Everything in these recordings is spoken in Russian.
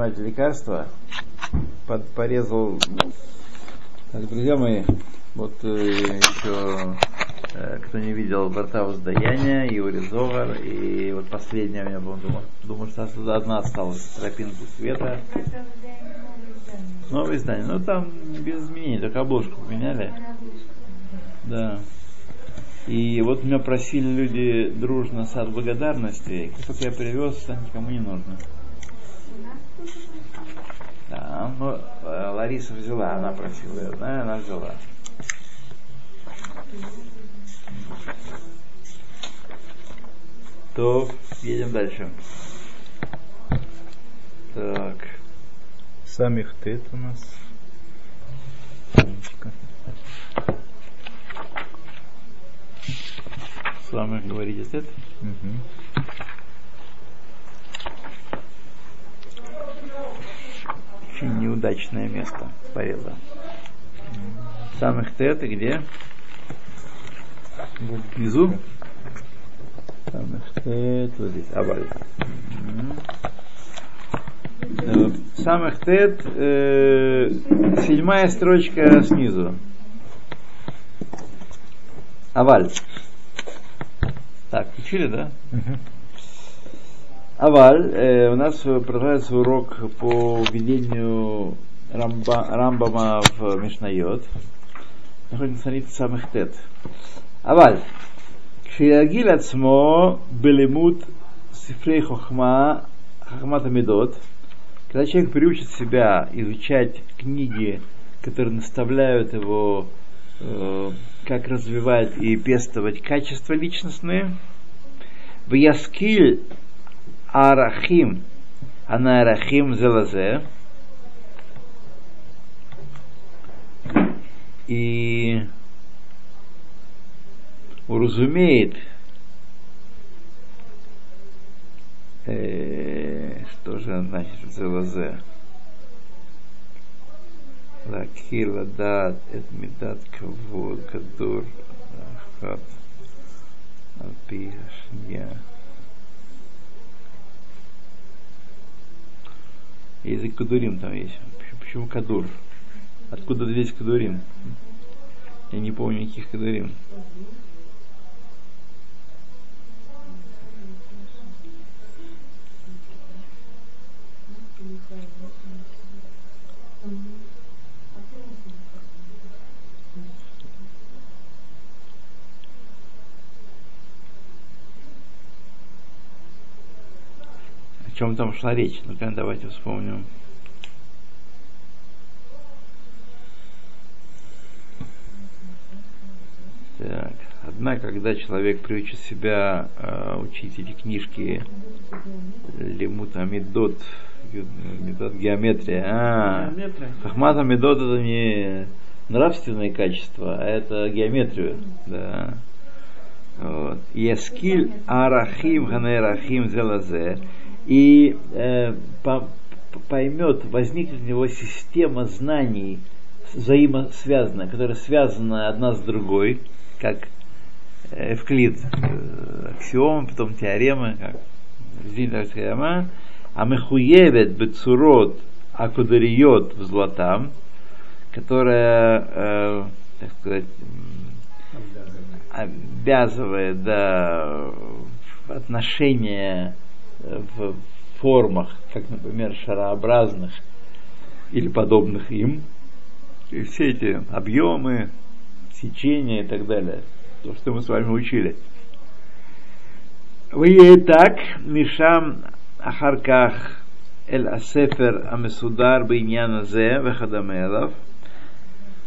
принимать лекарства, под, порезал. Так, друзья мои, вот э, еще э, кто не видел Барта воздаяния, и Уризовар, и вот последняя у меня была, думаю, думаю, что одна осталась, тропинку света. Новое издание. Ну там без изменений, только обложку поменяли. Да. И вот меня просили люди дружно сад благодарности. Как я привез, это никому не нужно. Да, ну, э, Лариса взяла, она просила да, она взяла. То едем дальше. Так. Самих тет у нас. Самых говорите тет? Угу. Очень неудачное место пореза. Самых тет где? Внизу? Самых тет, вот здесь, аваль. Э, самых тет, э, седьмая строчка снизу. Аваль. Так, учили, да? Uh-huh. Аваль, э, у нас продолжается урок по введению Рамба, Рамбама в Мишнайот. Находится на странице самых тет. Аваль. Кшиягиль ацмо белемут сифрей хохма хахмат амидот. Когда человек приучит себя изучать книги, которые наставляют его, э, как развивать и пестовать качества личностные, в яскиль арахим, она арахим зелазе, и уразумеет, э, что же значит зелазе, лакила дат, эт медат кавод, кадур, хат, алпи, шния. Язык Кадурим там есть. Почему Кадур? Откуда здесь Кадурим? Я не помню никаких Кадурим. Чем там шла речь. Ну-ка, давайте вспомним. Так. Однако, когда человек приучит себя э, учить эти книжки Лимут Амидот, метод геометрия. А, Хахмат Амидот это не нравственные качества, а это геометрию. Да. Вот. Яскиль Арахим Ханерахим Зелазе и э, по, поймет, возникнет у него система знаний взаимосвязанная, которая связана одна с другой, как Эвклид, э, аксиомы, потом теоремы, как теорема, а мехуевет бецурот акудариот в златам, которая, э, так сказать, обязывает да, отношения в формах, как, например, шарообразных или подобных им. И все эти объемы, сечения и так далее. То, что мы с вами учили. Вы так, Мишам Ахарках Эль Асефер Амесудар Бейняна Зе Вехадамелов.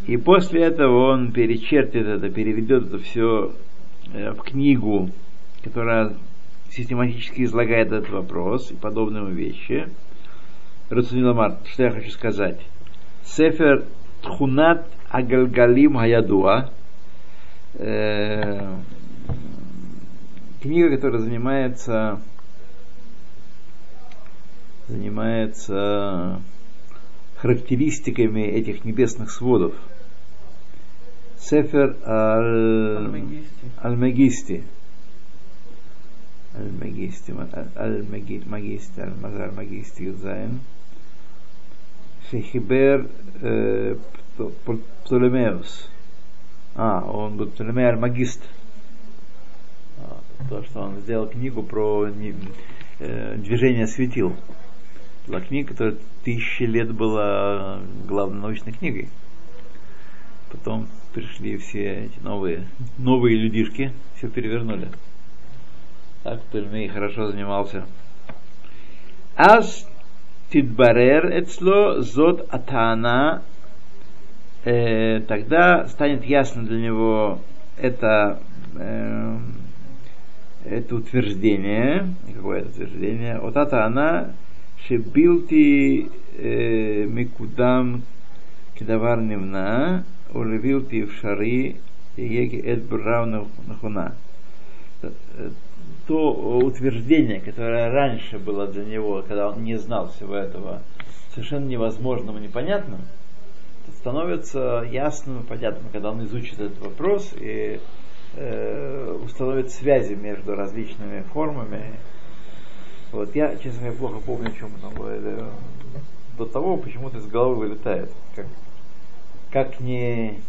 И после этого он перечертит это, переведет это все э, в книгу, которая систематически излагает этот вопрос и подобные вещи. Рацуниламар, что я хочу сказать. Сефер Тхунат Агалгалим Хаядуа. Э, книга, которая занимается занимается характеристиками этих небесных сводов. Сефер Аль-Магисти. Аль-Магисти, Аль-Мазар Магисти Юзайн. Шехибер Птолемеус. А, он был Птолемей Армагист. А, то, что он сделал книгу про движение светил. Была книга, которая тысячи лет была главной научной книгой. Потом пришли все эти новые, новые людишки, все перевернули. Так Птолемей хорошо занимался. Аз тидбарер эцло зот атана, э, тогда станет ясно для него это, э, это утверждение, какое это утверждение, от атана шебилти э, микудам кедавар невна, улевилти в шари еги брав нахуна то утверждение, которое раньше было для него, когда он не знал всего этого, совершенно невозможным и непонятным, становится ясным и понятным, когда он изучит этот вопрос и э, установит связи между различными формами. Вот я, честно говоря, плохо помню, о чем там было. До того почему-то из головы вылетает. Как, как не,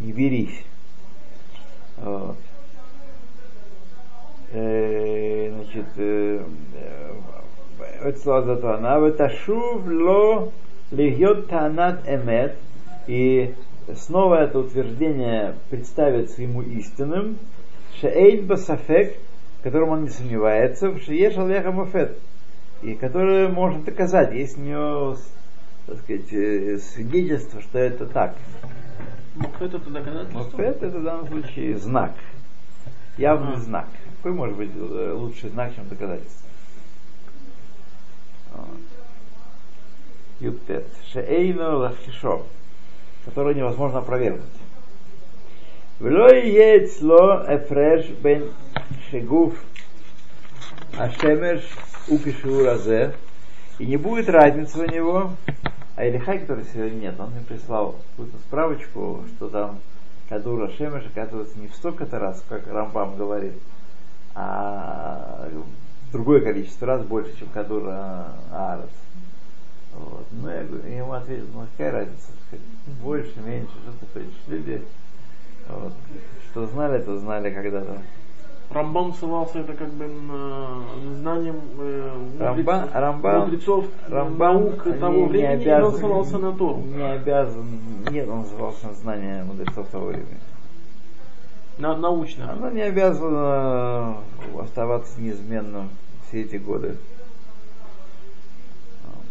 не берись. Вот значит, она веташув ло легет танат эмет, и снова это утверждение представится ему истинным, шеэйн басафек, которым он не сомневается, в шееш алеха мафет, и которое может доказать, есть у него так сказать, свидетельство, что это так. Мафет это доказательство? Мафет это в данном случае знак, явный знак. Какой может быть э, лучший знак, чем доказательство? Ютет. Шеэйну лахишо, который невозможно опровергнуть. Влой ецло эфреш бен шегуф ашемеш укишуразе, и не будет разницы у него, а Илихай, который сегодня нет, он мне прислал какую-то справочку, что там Кадура Шемеш оказывается не в столько-то раз, как Рамбам говорит, а другое количество раз больше, чем Кадур Аарец. Вот. Ну, я, я ему ответил, ну какая разница, больше, меньше, что-то, люди, вот, что знали, то знали когда-то. Рамбам ссылался это как бы на знанием э, Рамбам, Рамбам, мудрецов Рамбам наук того времени, не обязан, и он ссылался на то. Не обязан, нет, он ссылался на знания мудрецов того времени. На, научно. Оно не обязано оставаться неизменным все эти годы. Вот.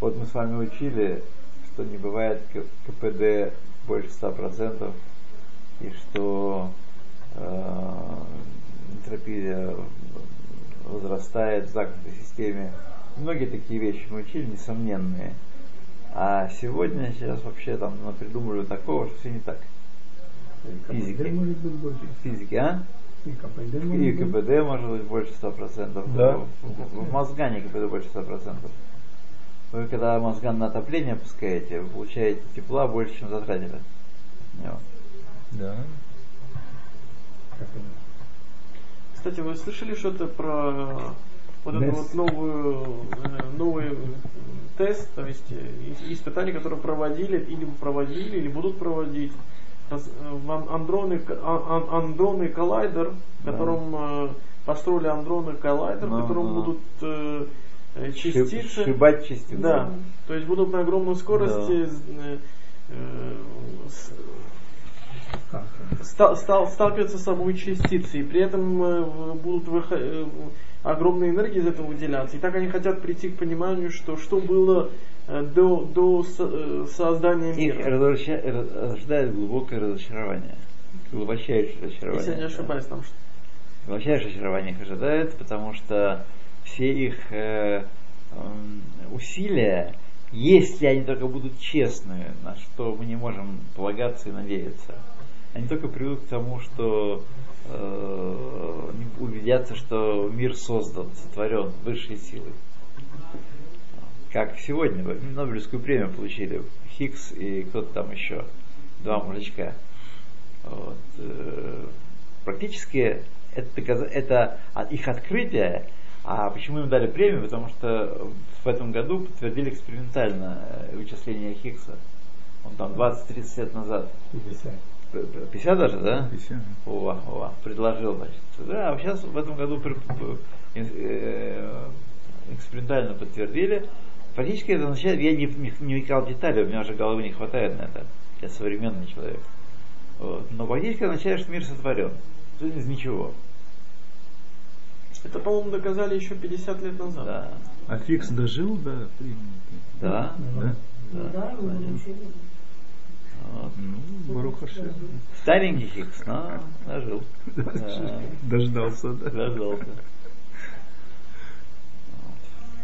вот мы с вами учили, что не бывает КПД больше 100%, и что э, энтропия возрастает в замкнутой системе. Многие такие вещи мы учили, несомненные. А сегодня, сейчас вообще там придумали такого, что все не так физики. может быть больше. Физики, а? И КПД может И быть. КПД может быть больше 100%. Да. В, в мозгане КПД больше 100%. Вы когда мозган на отопление пускаете, вы получаете тепла больше, чем затратили. Вот. Да. Кстати, вы слышали что-то про вот эту вот новую, э, новый тест, то есть э, испытания, которые проводили или проводили, или будут проводить э, в ан- андронный, к- а- ан- андронный коллайдер, в Да. котором э, построили андронный коллайдер, в Да, котором да. будут частицы. Шибать частицы. Да, то есть будут на огромной скорости э, э, с- Как? ста- стал- сталкиваться с собой частицы, и при этом э, будут выхо- э, огромные энергии из этого выделяться. И так они хотят прийти к пониманию, что что было э, до, до со- создания Их мира. раз- ожидает глубокое разочарование. Глубочайшее разочарование. Если я не ошибаюсь, там что Глубочайшее разочарование их ожидает, потому что все их э, усилия, если они только будут честны, на что мы не можем полагаться и надеяться, они только приведут к тому, что э, убедятся, что мир создан, сотворен высшей силой. Как сегодня Нобелевскую премию получили Хиггс и кто-то там еще, два мужичка. Вот, э, практически это, это от- их открытие, А почему им дали премию? Потому что в этом году подтвердили экспериментально э, вычисление Хиггса. Он там 20-30 лет назад. 50. П- п- 50 даже, да? Еще. Ова, ова, предложил, значит. Да, а сейчас в этом году э, экспериментально подтвердили. Фактически это означает, я не, не, не вникал в детали, у меня уже головы не хватает на это. Я современный человек. Вот. Но фактически означает, что мир сотворен. Из ничего. Это, по-моему, доказали еще 50 лет назад. Да. А Фикс дожил до времени? Да. Да? да. Вот. Ну, Барухаше. Старенький Хиггс, но дожил. Да. Дождался, да. Дождался.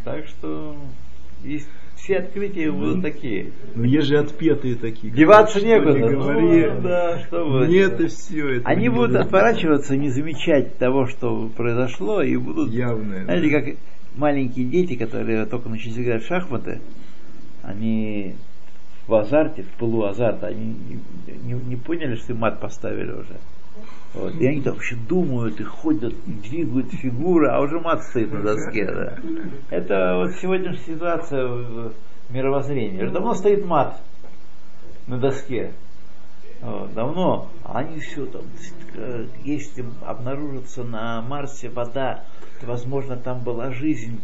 Так что есть все открытия будут такие. Ну, есть же отпетые такие. Деваться Что некуда. не Ну, говори. да, что вы. Нет, и все. Это Они будут будет отворачиваться, не замечать того, что произошло, и будут, Явное. знаете, как маленькие дети, которые только начали играть в шахматы, они в азарте, в пылу азарта, они не, не- не поняли, что им мат поставили уже. Вот. И они там вообще думают и ходят, и двигают фигуры, а уже мат стоит на доске. Да. Это вот сегодняшняя ситуация в мировоззрении. Уже давно стоит мат на доске. Вот, давно. Они все там, э, если обнаружится на Марсе вода, то, возможно, там была жизнь.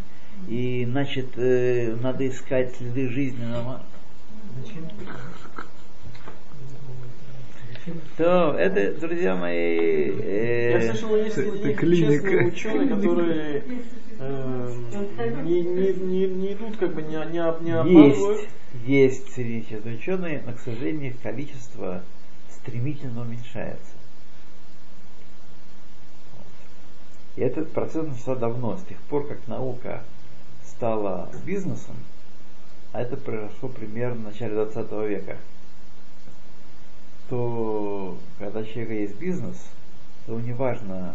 И, значит, э, надо искать следы жизни на Марсе. То это, друзья мои, э, Я слышал, есть, клиника. честные ученые, которые э, не, не, не, не идут, как бы не, не, об- не обманывают. есть, есть среди честных ученые, но, к сожалению, их количество стремительно уменьшается. И этот процесс начался давно, с тех пор, как наука стала бизнесом, а это произошло примерно в начале 20 века, то когда человека есть бизнес, то не важно,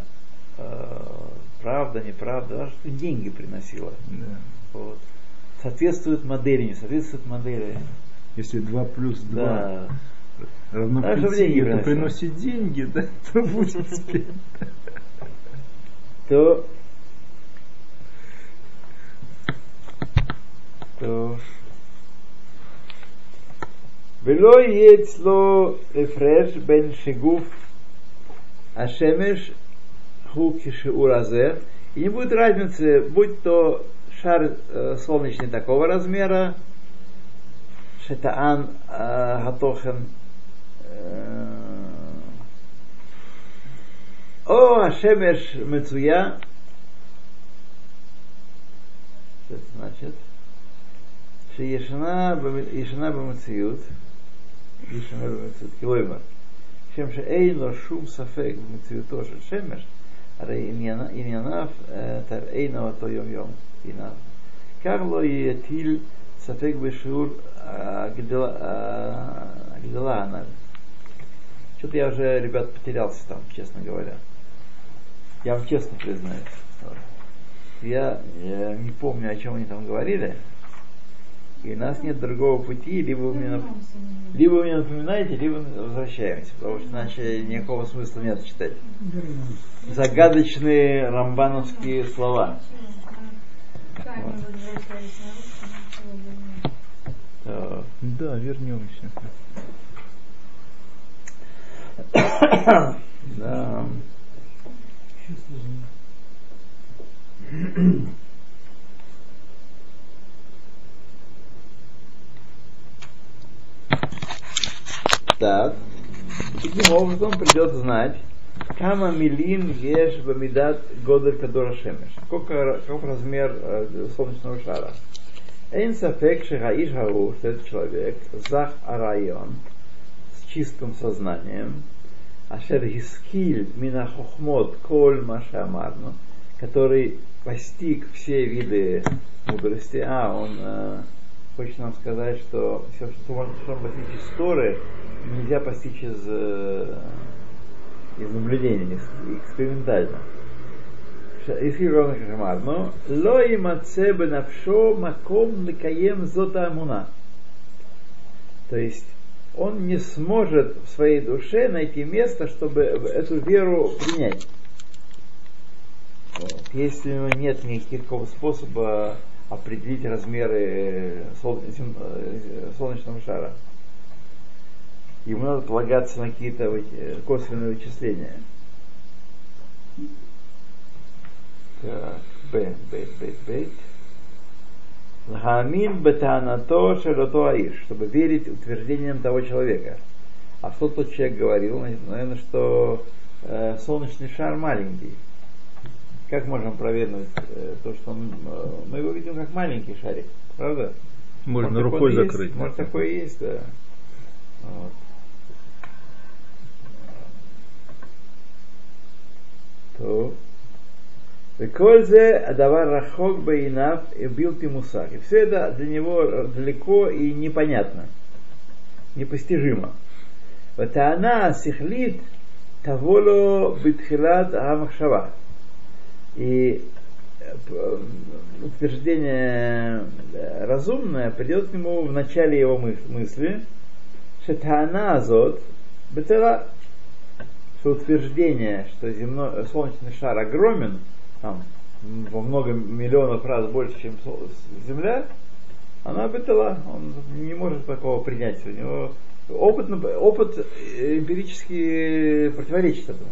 э, правда, неправда, важно, что деньги приносило. Да. Вот. Соответствует модели, не соответствует модели. Если 2 плюс 2 Да. равно Да, 5, чтобы деньги это приносит деньги, да, то будет. То, то ולא יהיה אצלו הפרש בין שגוף השמש הוא כשיעור הזה, и не будет разницы, будь то шар э, солнечный такого размера, шетаан э, гатохен, э, או השמש מצויה, что это значит? שישנה במ- ישנה במציאות, ישנה במציאות, כלומר, שם שאין לו שום ספק במציאותו של שמש, הרי עניינה- ענייניו אה, תראינו אותו יום יום, עיניו. כך לא יטיל ספק בשיעור הגדלה אה, הגדלה הנ"ל. Что-то я уже, ребят, потерялся там, честно говоря. Я вам честно признаюсь. Вот. Я э, не помню, о чем они там говорили. И у нас нет другого пути, либо вы мне, нап- либо вы мне напоминаете, либо возвращаемся, потому что иначе никакого смысла нет читать. Загадочные рамбановские слова. Так. Да, вернемся. Да. Так. Таким образом придет знать, Кама милин еш бамидат годель кадора шемеш. Сколько, каков размер э, солнечного шара? Эйн сафек шехаиш гау, что этот человек, зах арайон, с чистым сознанием, ашер гискиль мина хохмот коль маша амарну, который постиг все виды мудрости, а он э, хочет нам сказать, что все, что можно, что постичь из Торы, нельзя постичь из, э, из наблюдения, экспериментально. Если ровно Шамар, но лои мацебе навшо маком ликаем зота амуна. То есть он не сможет в своей душе найти место, чтобы эту веру принять. Вот. Если у него нет никакого способа определить размеры э, зем- э, солнечного шара, ему надо полагаться на какие-то э, косвенные вычисления. Так, Б, Б, Б, Б. Лхамин бетанато шелото аиш, чтобы верить утверждениям того человека. А что тот человек говорил? Наверное, что э, солнечный шар маленький. Как можем проверить э, то, что он, э, мы его видим как маленький шарик, правда? Можно Может, рукой есть, закрыть. Может, такое есть, да. Вот. То. Веколь зе адавар рахок бейнав и билти мусак. И все это для него далеко и непонятно, непостижимо. Ватаана сихлит таволо битхилат амахшава. И э, утверждение э, разумное придет к нему в начале его мыс- мысли, шетана азот бетера, что утверждение, что земной, солнечный шар огромен, там, во много миллионов раз больше, чем Земля, она бетела, он не может такого принять. У него опыт, опыт э, эмпирически противоречит этому.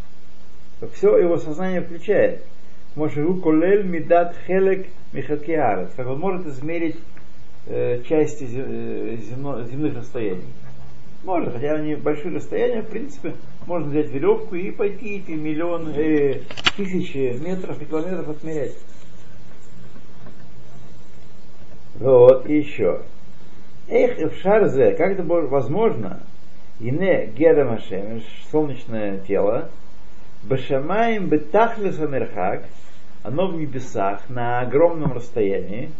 то все его сознание включает. Мошеру колель мидат хелек михакиарес, как он может измерить э, части земно, э, земных расстояний. Можно, хотя они большие расстояния, в принципе, можно взять веревку и пойти эти миллионы, э, тысячи метров и километров отмерять. Вот, и еще. Эх, в шарзе, как это возможно? Ине герам солнечное тело, Башамаем бетахлиса мерхак, оно в небесах, на огромном расстоянии.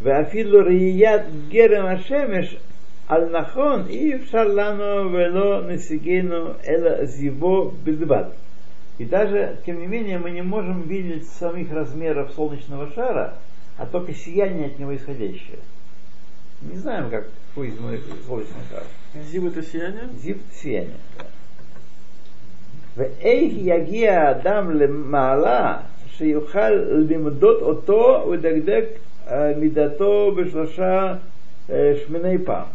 Веафилу рият герем ашемеш аль-нахон и шарлану вело насигену эла зиво бедбат. И даже, тем не менее, мы не можем видеть самих размеров солнечного шара, а только сияние от него исходящее. Не знаем, как, какой из солнечный шар. Зив это сияние? Зив это сияние, да. ואיך יגיע האדם למעלה שיוכל למדוד אותו ולדקדק אה, מידתו בשלושה э, шминой пам.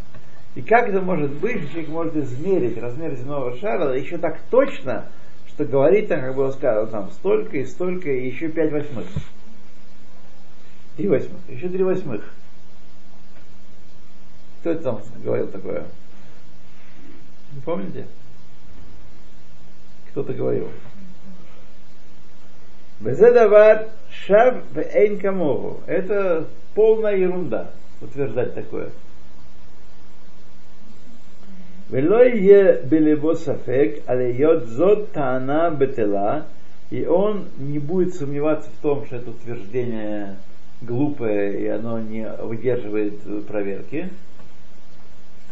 И как это может быть, что человек может измерить размер земного шара еще так точно, что говорит, там, как было сказано, там столько и столько, и еще пять восьмых. Три восьмых, еще три восьмых. Кто это там говорил такое? Не помните? Кто-то говорил. Безедавар шав эйн камогу. Это полная ерунда утверждать такое. ולא יהיה בלבו ספק על היות זאת טענה בטלה, и он не будет сомневаться в том, что это утверждение глупое, и оно не выдерживает проверки,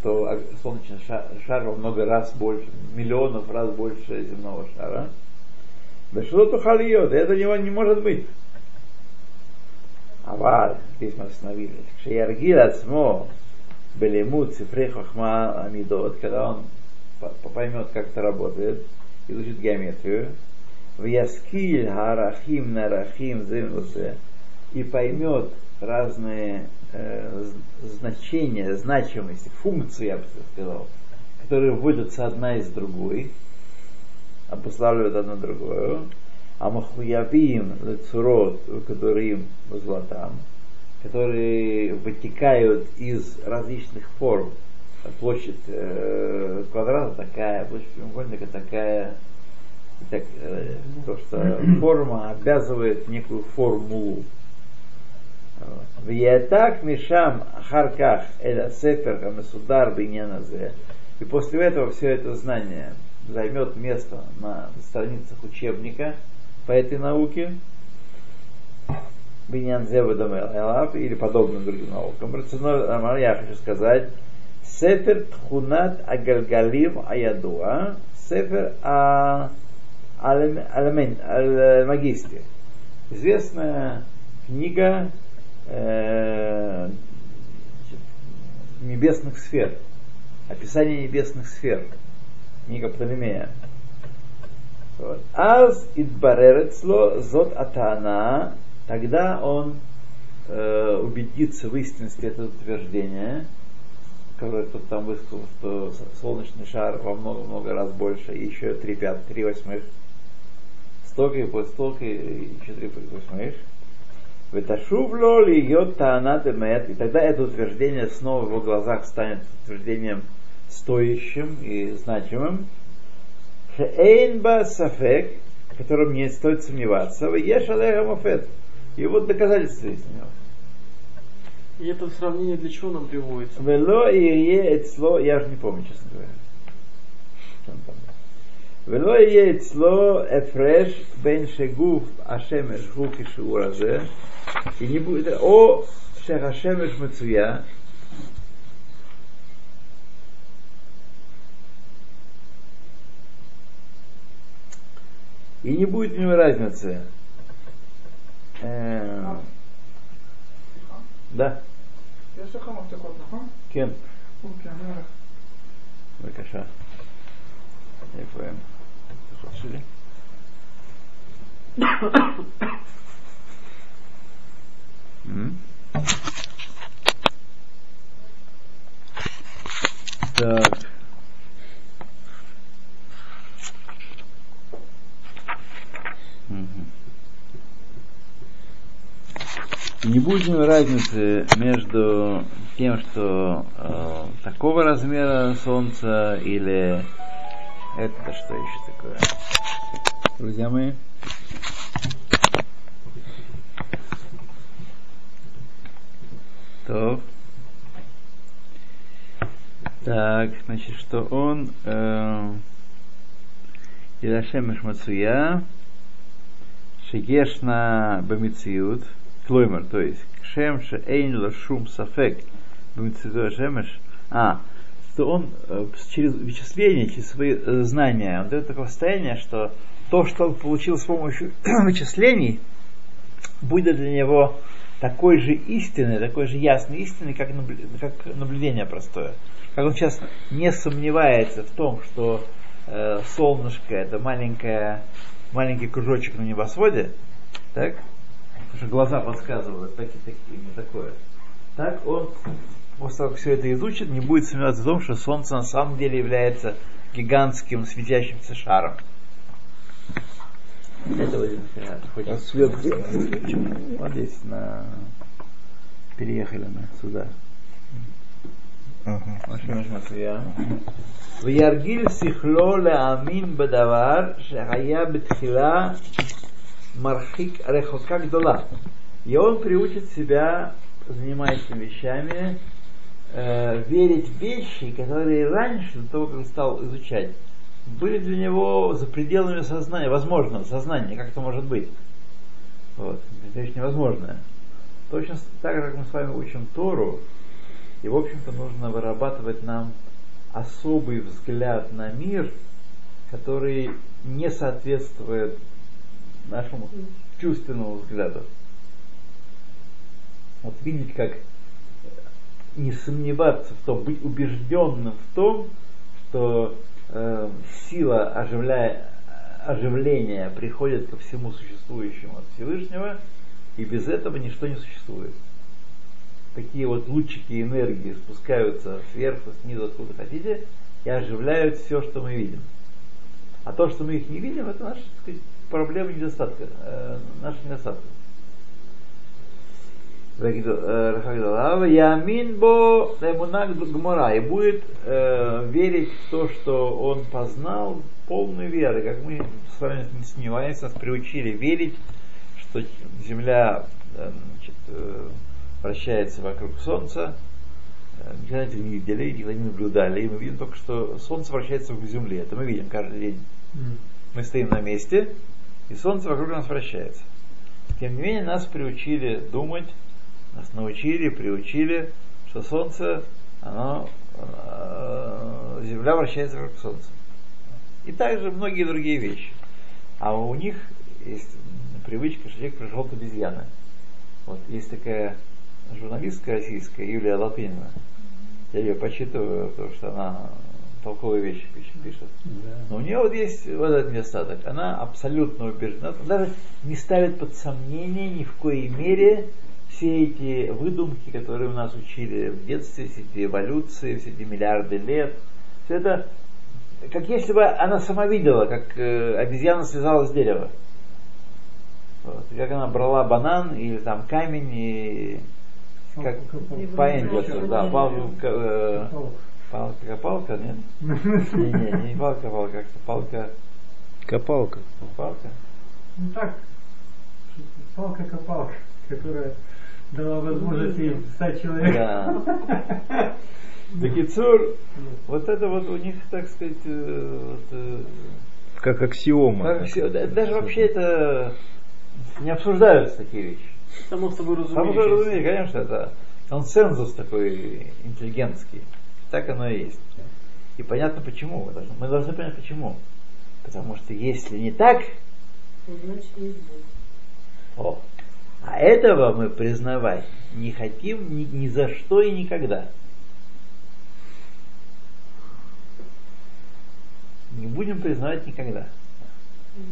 что солнечный шар, шар во много раз больше, миллионов раз больше земного шара. Да что-то хальет, это него не может быть. Авар, здесь мы остановились, Шеяргир Ацмо, Белемут, Цифрей Хохма, Амидот, когда он поймет, как это работает, изучит геометрию, в Яскиль Харахим Нарахим Землусе, и поймет разные э, значения, значимости, функции, я бы сказал, которые вводятся одна из другой, обуславливают одно другое, а махуявим лецурот, которым златам, которые вытекают из различных форм. Площадь э, квадрата такая, площадь прямоугольника такая, так, э, то, что форма обязывает некую формулу. Виятак мишам харках эль сефер хамесудар биньяназе. И после этого все это знание займет место на страницах учебника по этой науке, Биньян Зевадамелав или подобным другим наукам. Я хочу сказать, Сефер Тхунат Агальгалим Аядуа, Сефер Аль-Магистре. Известная книга э, небесных сфер, описание небесных сфер, книга Птолемея. Аз идбаререцло зот атана, тогда он э, убедится в истинности этого утверждения, которое кто-то там высказал, что солнечный шар во много-много раз больше, и еще 3 пят, 3 восьмых, столько и столько, и еще 3 восьмых. Веташувло ли йод таанат эмет, и тогда это утверждение снова в его глазах станет утверждением стоящим и значимым. Шеэйнба сафек, в котором не стоит сомневаться, еш алеха И вот доказательства у него. И это сравнение для чего нам приводится? Вело и эцло, я же не помню, честно говоря. Вело и эцло эфреш бен шегуф ашемеш хуки шуразе. И не будет, о шехашемеш мацуя, И не будет у него разницы. Э, да. יש לך מפתחות, נכון? כן. אוקיי, אני הולך. בבקשה. איפה הם? Отсюда. Так. Не будем разницы между тем, что э, такого размера Солнца или это что еще Друзья мои. То. Так, значит, что он э, Илашем Мацуя Шигешна Бамициют Клоймер, то есть Шем Шеэйн Шум Сафек Бамициют Шемеш А, что он э, через вычисление, через свои э, знания, он дает такое состояние, что то, что он получил с помощью вычислений, будет для него такой же истины, такой же ясной истины, как, как наблюдение простое. Как он сейчас не сомневается в том, что э, солнышко это маленькое, маленький кружочек на небосводе, так? Потому что глаза подсказывают, так и такие, не такое. Так он, после того, как все это изучит, не будет сомневаться в том, что Солнце на самом деле является гигантским светящимся шаром. Это вот А свет где? Вот здесь на переехали мы сюда. וירגיל שכלו להאמין בדבר שהיה בתחילה מרחיק רחוקה גדולה. И он приучит себя, занимаясь этими вещами, э, верить в вещи, которые раньше, до того, как стал изучать, были для него за пределами сознания, возможного сознания, как это может быть. Вот. Это вещь невозможная. Точно так как мы с вами учим Тору, и, в общем-то, нужно вырабатывать нам особый взгляд на мир, который не соответствует нашему чувственному взгляду. Вот видите, как не сомневаться в том, быть убежденным в том, что э, сила оживляя, оживления приходит ко всему существующему от Всевышнего, и без этого ничто не существует. Такие вот лучики энергии спускаются сверху, снизу, откуда хотите, и оживляют все, что мы видим. А то, что мы их не видим, это наша так проблема недостатка, э, наша недостатка. Ямин бо гмора и будет э, верить в то, что он познал полной веры, как мы с вами не сомневаемся, нас приучили верить, что Земля э, значит, э, вращается вокруг Солнца, э, никогда этого не видели, никогда не наблюдали, и мы видим только, что Солнце вращается вокруг Земли. Это мы видим каждый день. Мы стоим на месте, и Солнце вокруг нас вращается. Тем не менее, нас приучили думать, нас научили, приучили, что Солнце, оно, э, Земля вращается вокруг Солнца. И также многие другие вещи. А у них есть привычка, что человек пришел к обезьяны. Вот есть такая журналистка российская, Юлия Латынина. Я ее почитываю, потому что она толковые вещи пишет. Но у нее вот есть вот этот недостаток. Она абсолютно убеждена, даже не ставит под сомнение ни в коей мере все эти выдумки, которые у нас учили в детстве, все эти эволюции, все эти миллиарды лет. Все это, как если бы она сама видела, как э, обезьяна слезала с дерева. Вот. И как она брала банан или там камень и как по Энгельсу, да, палку, э, палка-копалка, нет? Не, не, не палка-копалка, как-то палка... Копалка. Палка? Ну так, палка-копалка, которая дала возможность ей стать человеком. Да. Бекицур, вот это вот у них, так сказать, э, вот, э, Как аксиома. как да- даже вообще это не обсуждаются такие вещи. Само собой Само собой разумеется. разумеется, конечно, это консенсус такой интеллигентский. Так оно и есть. И понятно почему. Мы должны, мы должны понять почему. Потому что если не так, Значит, есть Бог. О, а этого мы признавать не хотим ни, ни за что и никогда. Не будем признавать никогда.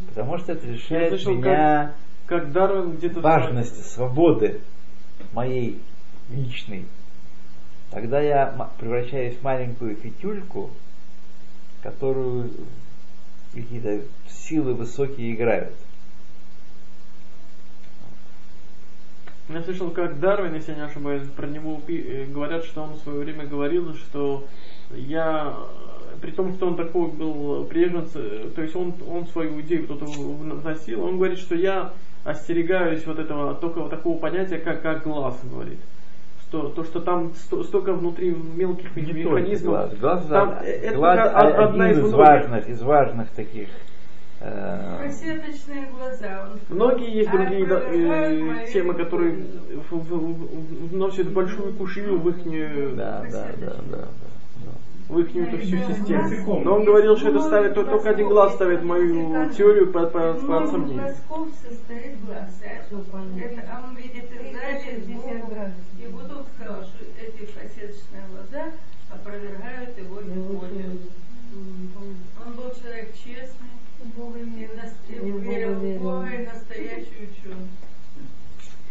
Потому что это лишает слышал, меня Как Дарвин где-то... важности, свободы моей личной, тогда я превращаюсь в маленькую фитюльку, которую какие-то силы высокие играют. Я слышал, как Дарвин, если я не ошибаюсь, про него э, говорят, что он в свое время говорил, что я, э, при том, что он такой был приверженец, э, то есть он, он свою идею кто-то вносил, он говорит, что я остерегаюсь вот этого, только вот такого понятия, как, как глаз, говорит. Что, то, что там сто- столько внутри мелких Не механизмов. глаз. Глаз, там, э, это глаз одна из из важных, из важных таких э, Кассеточные глаза. Многие есть другие э, темы, которые в- в- в- вносят большую кушью в их да, да, да, да, да. в их эту всю систему. Но он говорил, что это ставит, то- только один глаз ставит мою теорию под, под, под сомнение. состоит глаз. Это, он видит издали И вот он сказал, что эти кассеточные глаза опровергают его гипотезу. Он был человек честный, Бога верил в верил. Бога и настоящий ученый.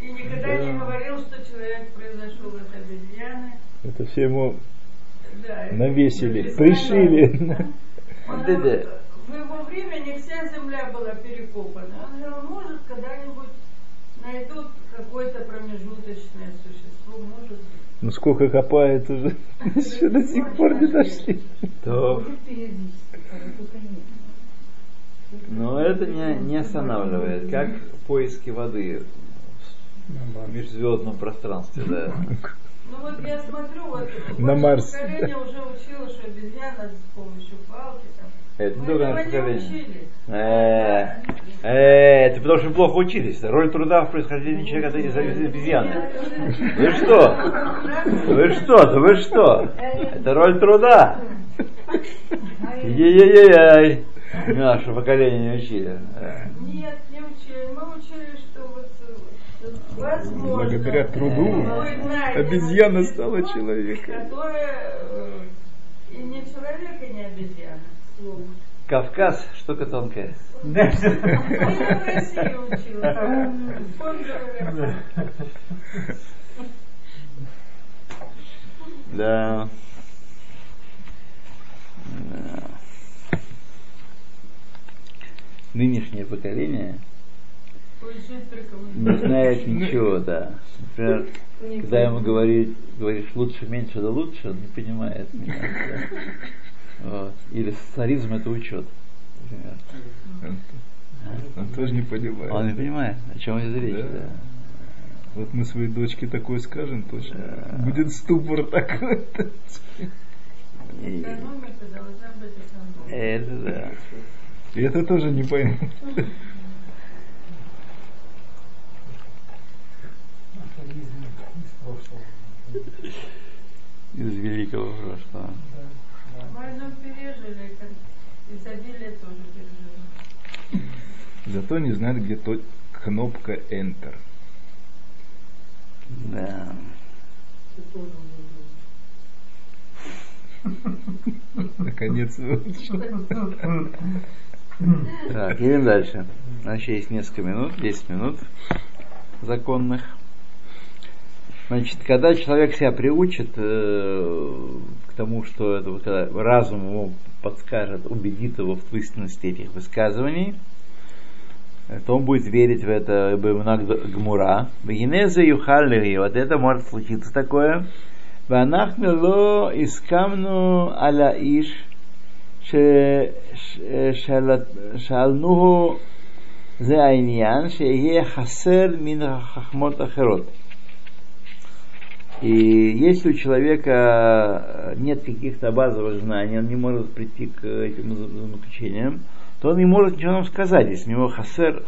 И никогда не говорил, что человек произошел от обезьяны. Это все ему Да, навесили, пришили. Он Вот это- говорит, в его времени вся земля была перекопана. Он говорил, может, когда-нибудь найдут какое-то промежуточное существо, может быть. Ну сколько копает уже, еще до сих пор не дошли. То, Может периодически, а только нет. Но это не, не останавливает, как поиски воды в межзвездном пространстве, да. Ну вот я смотрю, вот На Марс. поколение уже учило, что обезьяна с помощью палки там. Это не Мы только наше поколение. Э, э, это потому что плохо учились. Роль труда в происхождении человека это из из обезьяны. Вы что? Вы что? Да вы что? Это роль труда. Ей-ей-ей-ей. Наше поколение не учили. Нет, не учили. Мы учили, что вот э, возможно. Благодаря труду обезьяна стала человеком. Которое э, и не человек, и не обезьяна. Кавказ штука тонкая. Да. Да. Нынешнее поколение не знает ничего, да. Например, когда ему говорит, говоришь лучше, меньше, да лучше, он не понимает меня. да. Вот. Или социализм это учет, например. Он тоже не Он понимает. не понимает, о чем идет речь. Да. да. Вот мы своей дочке такое скажем точно. Будет ступор такой. Это да. И это тоже не. Афоризм из великого прошлого. Войну пережили, как изобилие тоже пережили. Зато не знают, где то кнопка Enter. Да. Наконец выучил. Так, едем дальше. У нас еще есть несколько минут, 10 минут законных. Значит, когда человек себя приучит э, к тому, что это вот, когда разум ему подскажет, убедит его в истинности этих высказываний, то он будет верить в это Бемнаг Гмура. Бегинеза Юхалли, вот это может случиться такое. Ванахмело искамну аля иш האיש ששאלנוהו זה העניין, שיהיה חסר מן החכמות האחרות. И если у человека нет каких-то базовых знаний, он не может прийти к этим заключениям, то он не может ничего нам сказать, если у него хасер,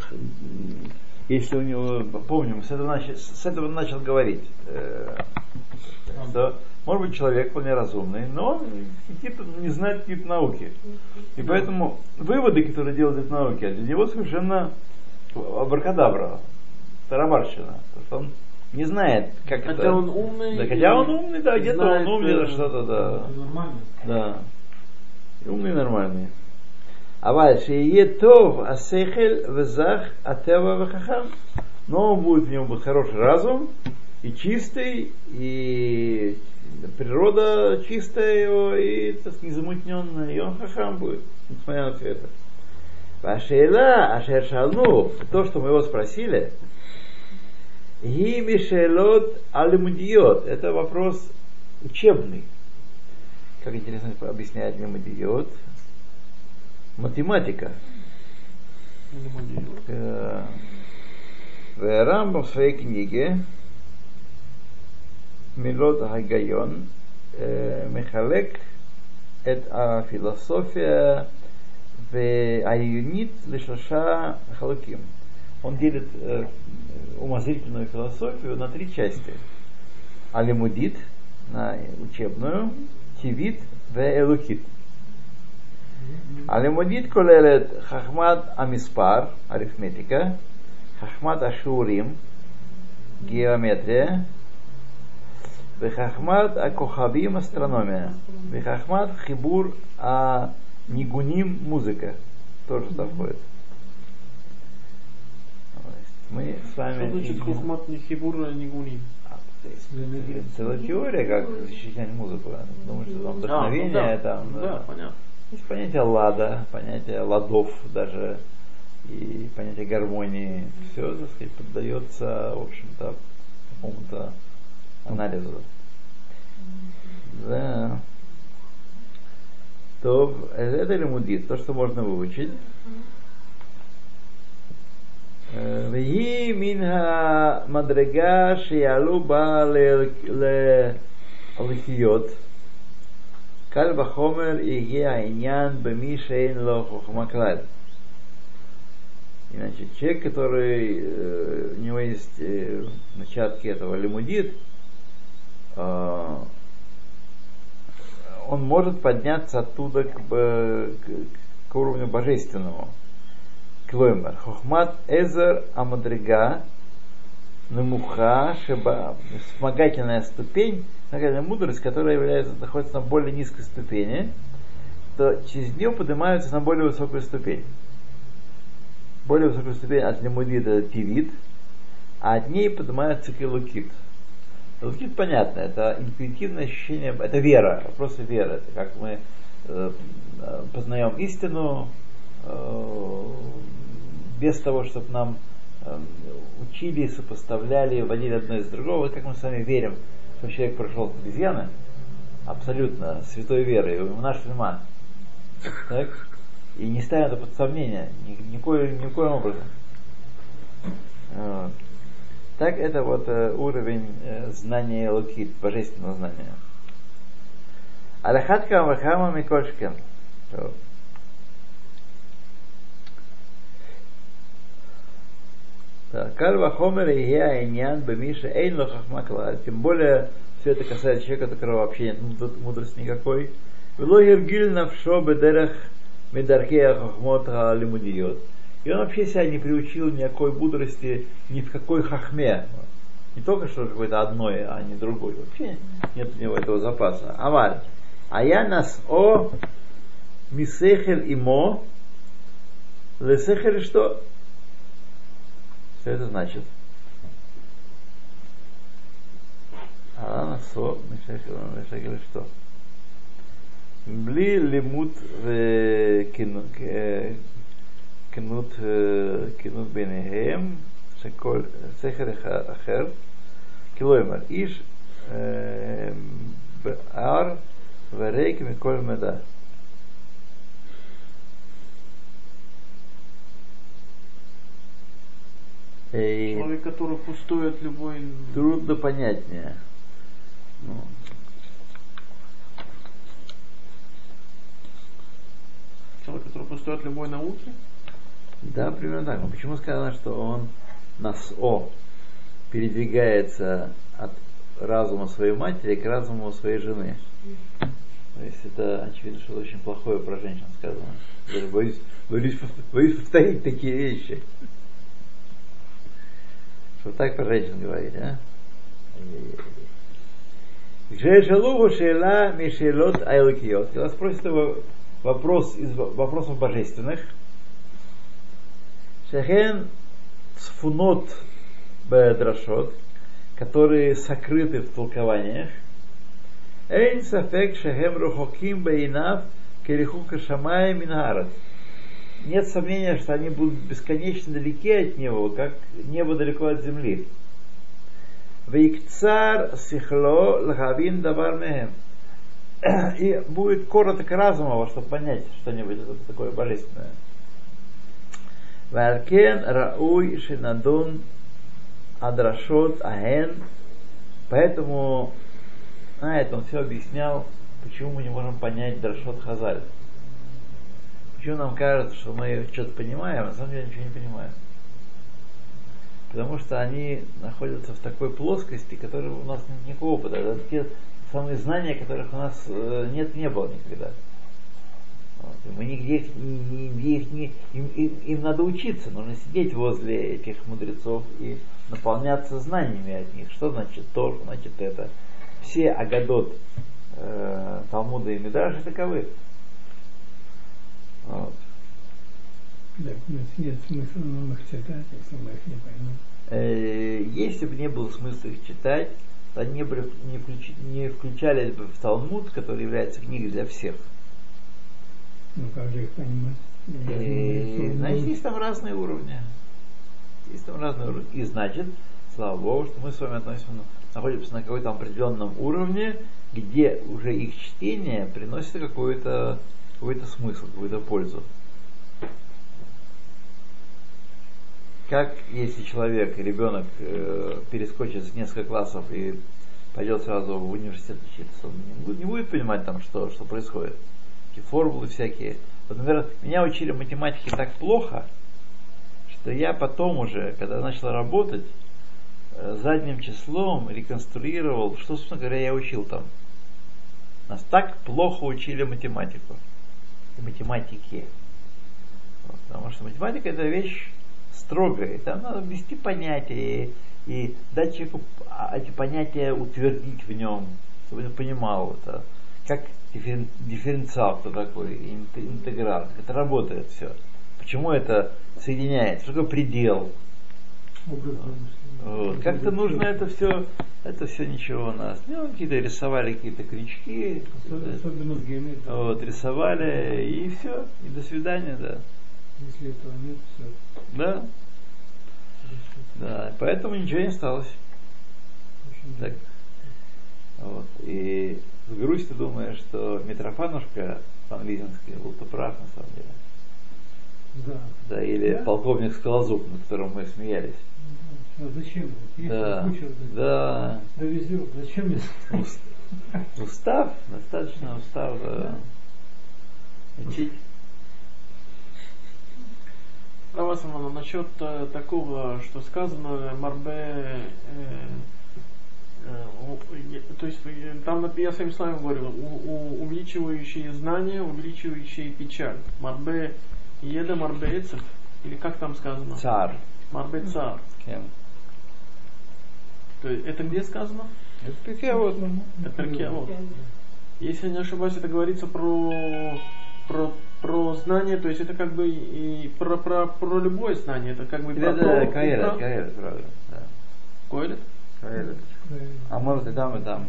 если у него, помним, с этого, начал, с этого он начал говорить, э, что может быть человек вполне разумный, но он какие-то не знает какие-то науки. И поэтому выводы, которые делают эти науки, для него совершенно абракадабра, тарабарщина. Потому что он не знает, как Хотя это. он умный. Да, хотя он умный, да, где-то он знает, умный, э, да, что-то, да. Это нормально. Да. И умный и нормальный. אבל שיהיה טוב השכל וזך הטבע וחכם. Но будет у него будет хороший разум, и чистый, и природа чистая его, и так незамутненная, и он хахам будет, несмотря на все это. Вашейла, ашер шалну, то, что мы его спросили, и мишелот алимудиот, это вопрос учебный. Как интересно объясняет лимудиот. Математика. Э, В Рамбам в своей книге Милот Хагайон э, Михалек это философия в Аюнит Лешаша Халуким. Он делит э, умозрительную философию на три части. Алимудит, на учебную, Тивит, в Элукит. הלימודית כוללת חכמת המספר, אריתמטיקה, חכמת השיעורים, Бехахмат Акохабим астрономия. Бехахмат Хибур а Нигуним музыка. Тоже туда входит. Мы с вами... Что значит Хохмат не Хибур, а Нигуним? Целая теория, как защищать музыку. Думаю, что там вдохновение, а, ну, да. там... Да, да, понятно. Есть понятие лада, понятие ладов даже, и понятие гармонии. Все, так сказать, поддается, в общем-то, какому-то анализу. Да. То это лимудит, то, что можно выучить. והיא מן המדרגה שיעלו בה לחיות. קל וחומר יהיה העניין במי שאין לו חוכמה כלל. Иначе человек, который э, у него есть э, начатки этого лимудит, э, он может подняться оттуда к, к, к уровню божественному. Клоймер. Хохмат Эзер Амадрига Намуха Шеба. Вспомогательная ступень, вспомогательная мудрость, которая является, находится на более низкой ступени, то через нее поднимаются на более высокую ступень. Более высокую ступень от лимудита это тивит, а от ней поднимается к элукит. Элукит понятно, это интуитивное ощущение, это вера, просто вера. Это как мы э, познаем истину, э, без того, чтобы нам э, учили, сопоставляли, вводили одно из другого, как мы с вами верим, что человек прошел от обезьяны, абсолютно святой верой, у нашего ума. Так? И не ставим это под сомнение, ни, никоим, никоим образом. Вот. Так это вот э, уровень э, знания Лукит, божественного знания. Алахат Кавахама Микошкин. Кальва Хомер и я Иньян Бемиша Эйн Лохахмакла. Тем более все это касается человека, у которого вообще нет мудрости никакой. Велогер Гиль Навшо Бедерах Медархея Хохмот Лимудиот. И он вообще себя не приучил никакой мудрости, ни в какой хахме. Не только что какой-то одной, а не другой. Вообще нет у него этого запаса. Аваль. А я нас о мисехер и мо лесехер что? Что это значит? А нас о мисехер что? Бли лимут э, в кино э, לימוד וכנות ביניהם, שכל סכר אחר, כלומר, איש בער וריק מכל מדע. Человек, который пустой от любой... Трудно понятнее. Ну, Человек, который пустой от любой науки? Да, примерно так. Но почему сказано, что он нас о передвигается от разума своей матери к разуму своей жены? То есть это очевидно, что очень плохое про женщин сказано. Даже боюсь, боюсь, боюсь повторить такие вещи. Что так про женщин говорить, а? Жешалуху шела мишелот айлакиот. Когда спросит его вопрос из вопросов божественных, Шехен сфунот бедрашот, которые сокрыты в толкованиях, Эйн сафек шехем рухоким бейнав керихука шамая минарат. Нет сомнения, что они будут бесконечно далеки от него, как небо далеко от земли. Вейкцар сихло лхавин давар. И будет короток разума, чтобы понять что-нибудь такое божественное. Варкен рауй шинадун адрашот ахен. Поэтому на это он все объяснял, почему мы не можем понять Драшот Хазаль. Почему нам кажется, что мы что-то понимаем, а на самом деле ничего не понимаем. Потому что они находятся в такой плоскости, которой у нас нет никакого опыта. Это те самые знания, которых у нас э, нет, не было никогда. Вот. Мы нигде их, нигде их не, им, им, им надо учиться, нужно сидеть возле этих мудрецов и наполняться знаниями от них. Что значит то, что значит это все Агадот э, Талмуда и Мидраши таковы. Вот. Так, нет смысла нам их читать, если мы их не поймем. Э, если бы не было смысла их читать, то они бы не, включ, не включались бы в Талмуд, который является книгой для всех. Ну как же их понимать? И, значит, есть там разные уровни. Есть там разные уровни. И значит, слава Богу, что мы с вами относимся, находимся на каком-то определенном уровне, где уже их чтение приносит какой-то какой смысл, какую-то пользу. Как если человек, ребенок э, перескочит с несколько классов и пойдет сразу в университет учиться, он не будет, не будет понимать там, что, что происходит. Такие формулы всякие. Вот, например, меня учили математике так плохо, что я потом уже, когда начал работать, э, задним числом реконструировал, что, собственно говоря, я учил там. Нас так плохо учили математику. И математике. Вот, потому что математика это вещь строгая. Там надо ввести понятия и, и дать человеку а, эти понятия утвердить в нем, чтобы он понимал это. Как дифферен, дифференциал кто такой, интеграл, как это работает все. Почему это соединяется, что такое предел. Вот. Как-то нужно это все, это все ничего у нас. Ну, какие-то рисовали какие-то крючки. Особенно в геометрии. Вот, рисовали, и все, и до свидания, да. Если этого нет, все. Да. Да, поэтому ничего не осталось. Так. Вот. И с грустью думаю, что Митрофанушка Панлизинский был то прав на самом деле. Да. Да, или Да? полковник Скалозуб, над которым мы смеялись. Ну зачем? Есть Да, куча, да. довезем. Зачем мне? Ус- Устав, достаточно устав, да. Учить. Равасамана, насчет э, такого, что сказано Марбе, э, то есть э, там я своими словами у- увеличивающие знания, увеличивающие печаль. Марбе еда, марбе эцев, или как там сказано? Цар. Марбе цар. Кем? То есть это где сказано? Это вот. Это Перкей Авот. Если я не ошибаюсь, это говорится про, про, про знание, то есть это как бы и про, про, про любое знание, это как бы Да, про да, и Каэлет, про- Каэлет, правда. Да. Коэлет? Каэлет. А может и там, и там.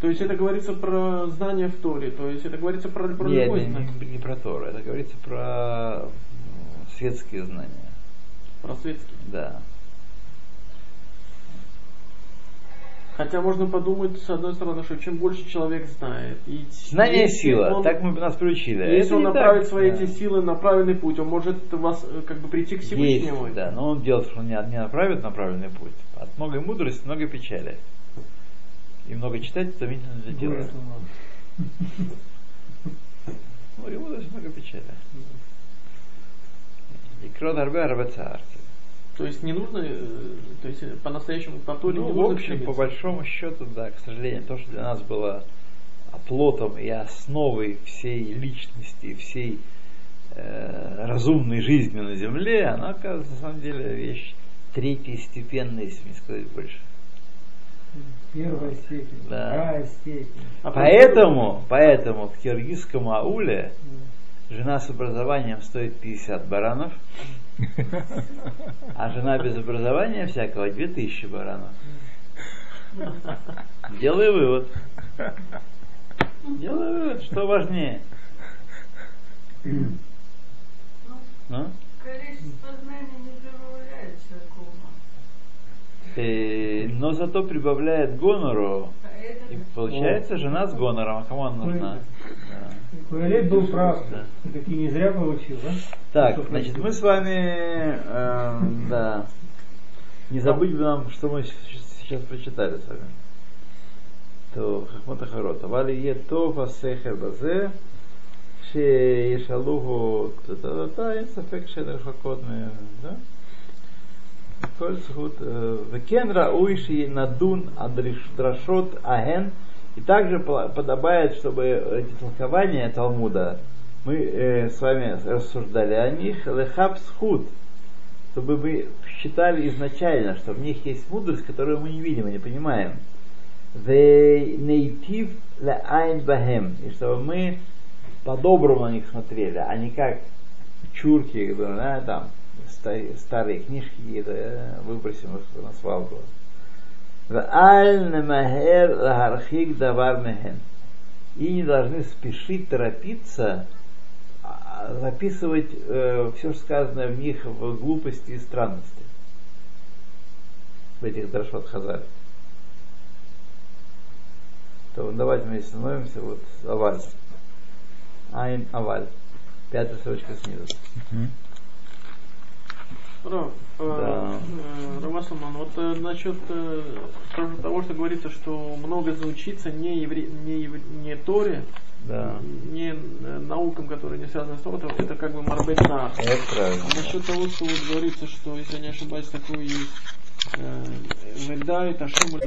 То есть это говорится про знание в Торе, то есть это говорится про, про Нет, любое не, знание, не- не про Тору, это говорится про светские знания. про светские. Да. Хотя можно подумать, с одной стороны, что чем больше человек знает, и Знание если сила, он- так мы нас приучили. если Это он направит так. свои Да. эти силы на правильный путь, он может вас э, как бы прийти к Всевышнему. Есть, да, но он делает, что он не, не направит на правильный путь. От много мудрости, много печали. И много читать утомительно для тела. Много мудрости, много печали. И крот арбе. То есть не нужно, э, то есть э, по-настоящему по Торе Ну, не в нужно общем, по большому счету, да, к сожалению, то, что для нас было оплотом и основой всей личности, всей э, разумной жизни на Земле, она, оказывается, на самом деле вещь третьей степенной, если не сказать больше. Первая степень, Да. вторая степень. А Поэтому, поэтому в киргизском ауле жена с образованием стоит 50 баранов, а жена без образования всякого 2000 баранов. Делай вывод. Делай вывод, что важнее. Ну? Количество знаний не прибавляет человеку. Э, но зато прибавляет гонору. И получается жена с гонором, а кому она нужна? Куэлет был прав. Да. Таки не зря получил, да? Так, Что значит, мы с вами, э, да, не забыть бы нам, что мы сейчас прочитали с вами. То Хахмата Харота. Вали е то васехе базе, ше ешалугу та-та-та, и сафек ше да? כל זכות, э, וכן ראוי שנדון הדרשות ההן, и также по- подобает, чтобы эти толкования Талмуда, мы э, с вами рассуждали о них, лехаб схуд, чтобы мы считали изначально, что в них есть мудрость, которую мы не видим и не понимаем. Нейтив айн бахем, и чтобы мы по-доброму на них смотрели, а не как чурки, которые, да, там, ста- старые книжки э, выбросим их на свалку. И не должны спешить, торопиться а, записывать все, что сказанное в них в глупости и странности. В этих дрошот Хазар. То давайте мы становимся вот аваль. Айн аваль. Пятая строчка снизу. Рав, э, Да. э, Равасалман, вот э, насчет э, того- того, что говорится, что много заучиться не, евре, не, евре- не Торе, Да. не э, наукам, которые не связаны с Торой, это, это как бы марбетна. Это правильно. А насчет того, что вот говорится, что, если я не ошибаюсь, такой есть э, Вельдай, Ташим